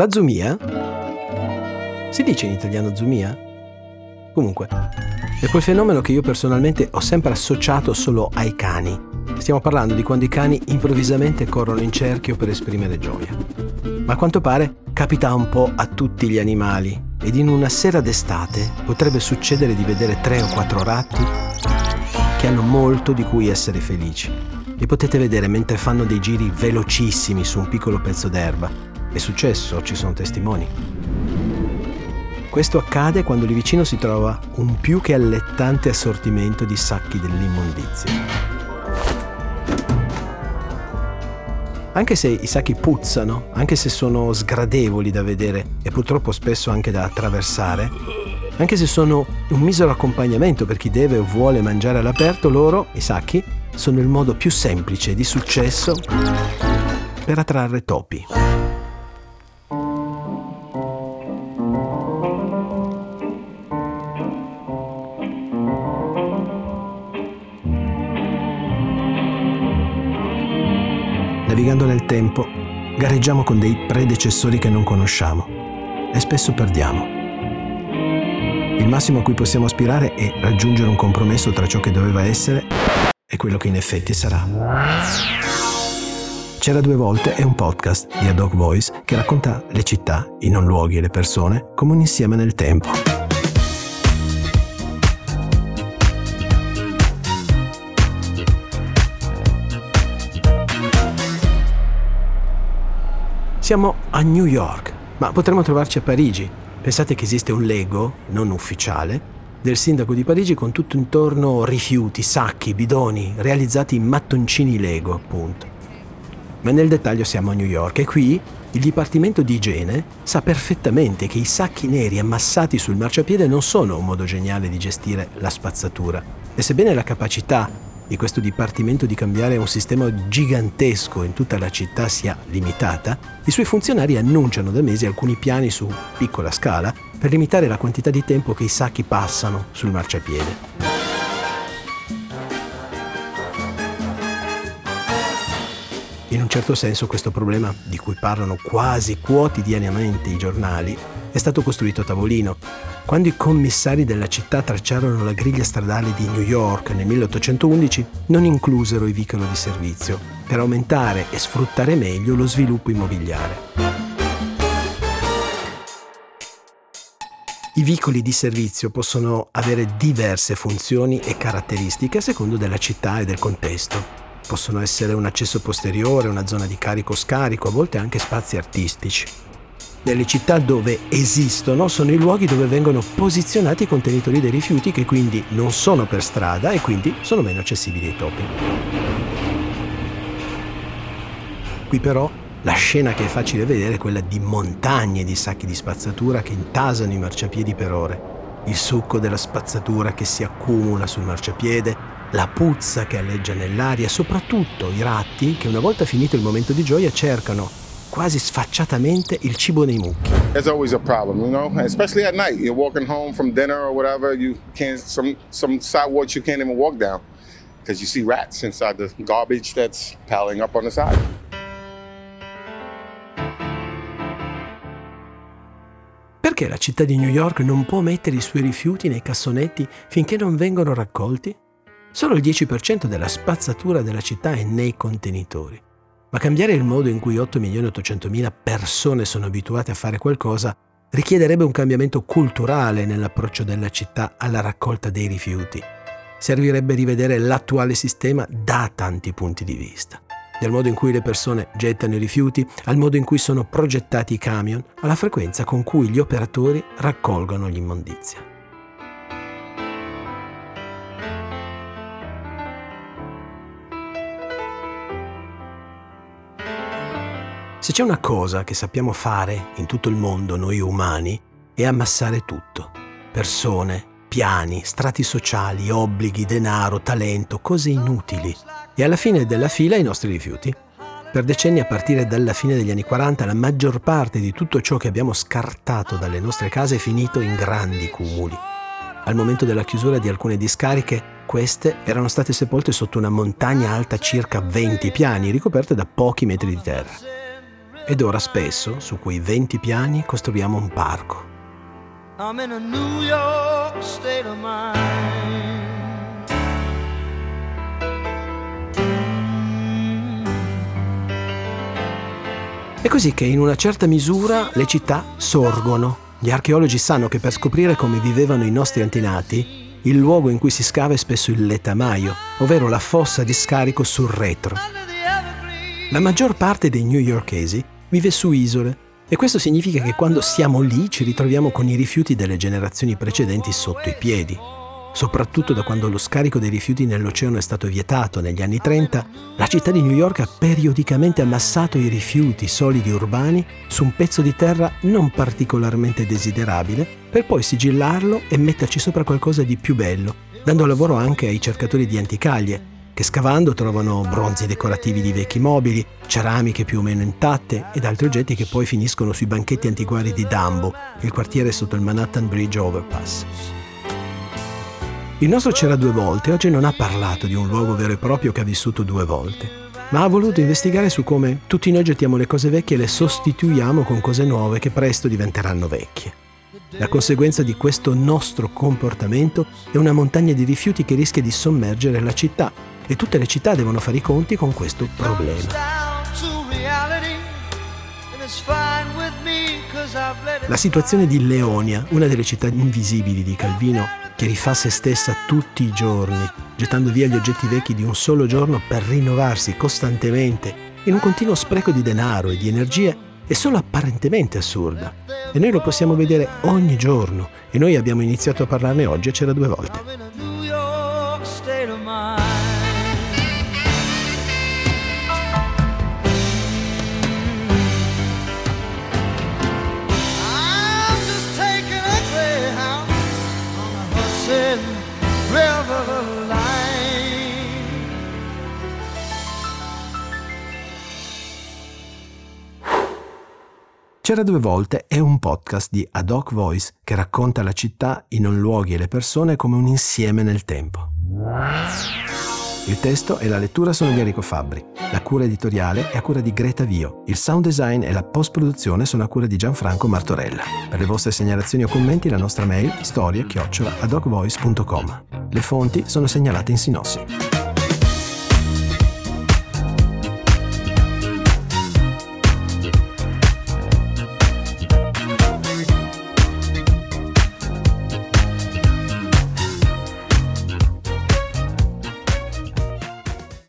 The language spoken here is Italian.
La zumia? Si dice in italiano zumia? Comunque, è quel fenomeno che io personalmente ho sempre associato solo ai cani. Stiamo parlando di quando i cani improvvisamente corrono in cerchio per esprimere gioia. Ma a quanto pare capita un po' a tutti gli animali ed in una sera d'estate potrebbe succedere di vedere tre o quattro ratti che hanno molto di cui essere felici. Li potete vedere mentre fanno dei giri velocissimi su un piccolo pezzo d'erba è successo, ci sono testimoni. Questo accade quando lì vicino si trova un più che allettante assortimento di sacchi dell'immondizia. Anche se i sacchi puzzano, anche se sono sgradevoli da vedere e purtroppo spesso anche da attraversare, anche se sono un misero accompagnamento per chi deve o vuole mangiare all'aperto, loro, i sacchi, sono il modo più semplice di successo per attrarre topi. Navigando nel tempo, gareggiamo con dei predecessori che non conosciamo e spesso perdiamo. Il massimo a cui possiamo aspirare è raggiungere un compromesso tra ciò che doveva essere e quello che in effetti sarà. C'era due volte è un podcast di Ad Hoc Voice che racconta le città, i non luoghi e le persone come un insieme nel tempo. Siamo a New York, ma potremmo trovarci a Parigi. Pensate che esiste un Lego, non ufficiale, del sindaco di Parigi con tutto intorno rifiuti, sacchi, bidoni, realizzati in mattoncini Lego, appunto. Ma nel dettaglio siamo a New York e qui il Dipartimento di Igiene sa perfettamente che i sacchi neri ammassati sul marciapiede non sono un modo geniale di gestire la spazzatura. E sebbene la capacità di questo dipartimento di cambiare un sistema gigantesco in tutta la città sia limitata, i suoi funzionari annunciano da mesi alcuni piani su piccola scala per limitare la quantità di tempo che i sacchi passano sul marciapiede. In un certo senso questo problema, di cui parlano quasi quotidianamente i giornali, è stato costruito a tavolino quando i commissari della città tracciarono la griglia stradale di New York nel 1811, non inclusero i vicoli di servizio per aumentare e sfruttare meglio lo sviluppo immobiliare. I vicoli di servizio possono avere diverse funzioni e caratteristiche a secondo della città e del contesto. Possono essere un accesso posteriore, una zona di carico-scarico, a volte anche spazi artistici nelle città dove esistono sono i luoghi dove vengono posizionati i contenitori dei rifiuti che quindi non sono per strada e quindi sono meno accessibili ai topi. Qui però la scena che è facile vedere è quella di montagne di sacchi di spazzatura che intasano i marciapiedi per ore, il succo della spazzatura che si accumula sul marciapiede, la puzza che alleggia nell'aria soprattutto i ratti che una volta finito il momento di gioia cercano quasi sfacciatamente il cibo nei mucchi. There's always a problem, you know, especially at night. You're walking home from dinner or whatever, you can't some some sidewalks you can't even walk down because you see rats inside the garbage that's piling up on the side. Perché la città di New York non può mettere i suoi rifiuti nei cassonetti finché non vengono raccolti? Solo il 10% della spazzatura della città è nei contenitori. Ma cambiare il modo in cui 8.800.000 persone sono abituate a fare qualcosa richiederebbe un cambiamento culturale nell'approccio della città alla raccolta dei rifiuti. Servirebbe rivedere l'attuale sistema da tanti punti di vista. Dal modo in cui le persone gettano i rifiuti, al modo in cui sono progettati i camion, alla frequenza con cui gli operatori raccolgono l'immondizia. Se c'è una cosa che sappiamo fare in tutto il mondo noi umani è ammassare tutto. Persone, piani, strati sociali, obblighi, denaro, talento, cose inutili. E alla fine della fila i nostri rifiuti. Per decenni a partire dalla fine degli anni 40 la maggior parte di tutto ciò che abbiamo scartato dalle nostre case è finito in grandi cumuli. Al momento della chiusura di alcune discariche, queste erano state sepolte sotto una montagna alta circa 20 piani, ricoperte da pochi metri di terra. Ed ora spesso, su quei 20 piani, costruiamo un parco. I'm in a New York state of mind. È così che in una certa misura le città sorgono. Gli archeologi sanno che per scoprire come vivevano i nostri antenati, il luogo in cui si scava è spesso il letamaio, ovvero la fossa di scarico sul retro. La maggior parte dei newyorkesi vive su isole e questo significa che quando siamo lì ci ritroviamo con i rifiuti delle generazioni precedenti sotto i piedi. Soprattutto da quando lo scarico dei rifiuti nell'oceano è stato vietato negli anni 30, la città di New York ha periodicamente ammassato i rifiuti solidi urbani su un pezzo di terra non particolarmente desiderabile, per poi sigillarlo e metterci sopra qualcosa di più bello, dando lavoro anche ai cercatori di anticaglie, che scavando trovano bronzi decorativi di vecchi mobili, ceramiche più o meno intatte ed altri oggetti che poi finiscono sui banchetti antiguari di Dumbo, il quartiere sotto il Manhattan Bridge Overpass. Il nostro c'era due volte oggi non ha parlato di un luogo vero e proprio che ha vissuto due volte, ma ha voluto investigare su come tutti noi gettiamo le cose vecchie e le sostituiamo con cose nuove che presto diventeranno vecchie. La conseguenza di questo nostro comportamento è una montagna di rifiuti che rischia di sommergere la città e tutte le città devono fare i conti con questo problema. La situazione di Leonia, una delle città invisibili di Calvino, che rifà se stessa tutti i giorni, gettando via gli oggetti vecchi di un solo giorno per rinnovarsi costantemente, in un continuo spreco di denaro e di energie, è solo apparentemente assurda. E noi lo possiamo vedere ogni giorno, e noi abbiamo iniziato a parlarne oggi e c'era due volte. C'era due volte è un podcast di Ad Hoc Voice che racconta la città, i non luoghi e le persone come un insieme nel tempo. Il testo e la lettura sono di Enrico Fabbri, la cura editoriale è a cura di Greta Vio, il sound design e la post-produzione sono a cura di Gianfranco Martorella. Per le vostre segnalazioni o commenti la nostra mail storie-adocvoice.com. Le fonti sono segnalate in sinossi.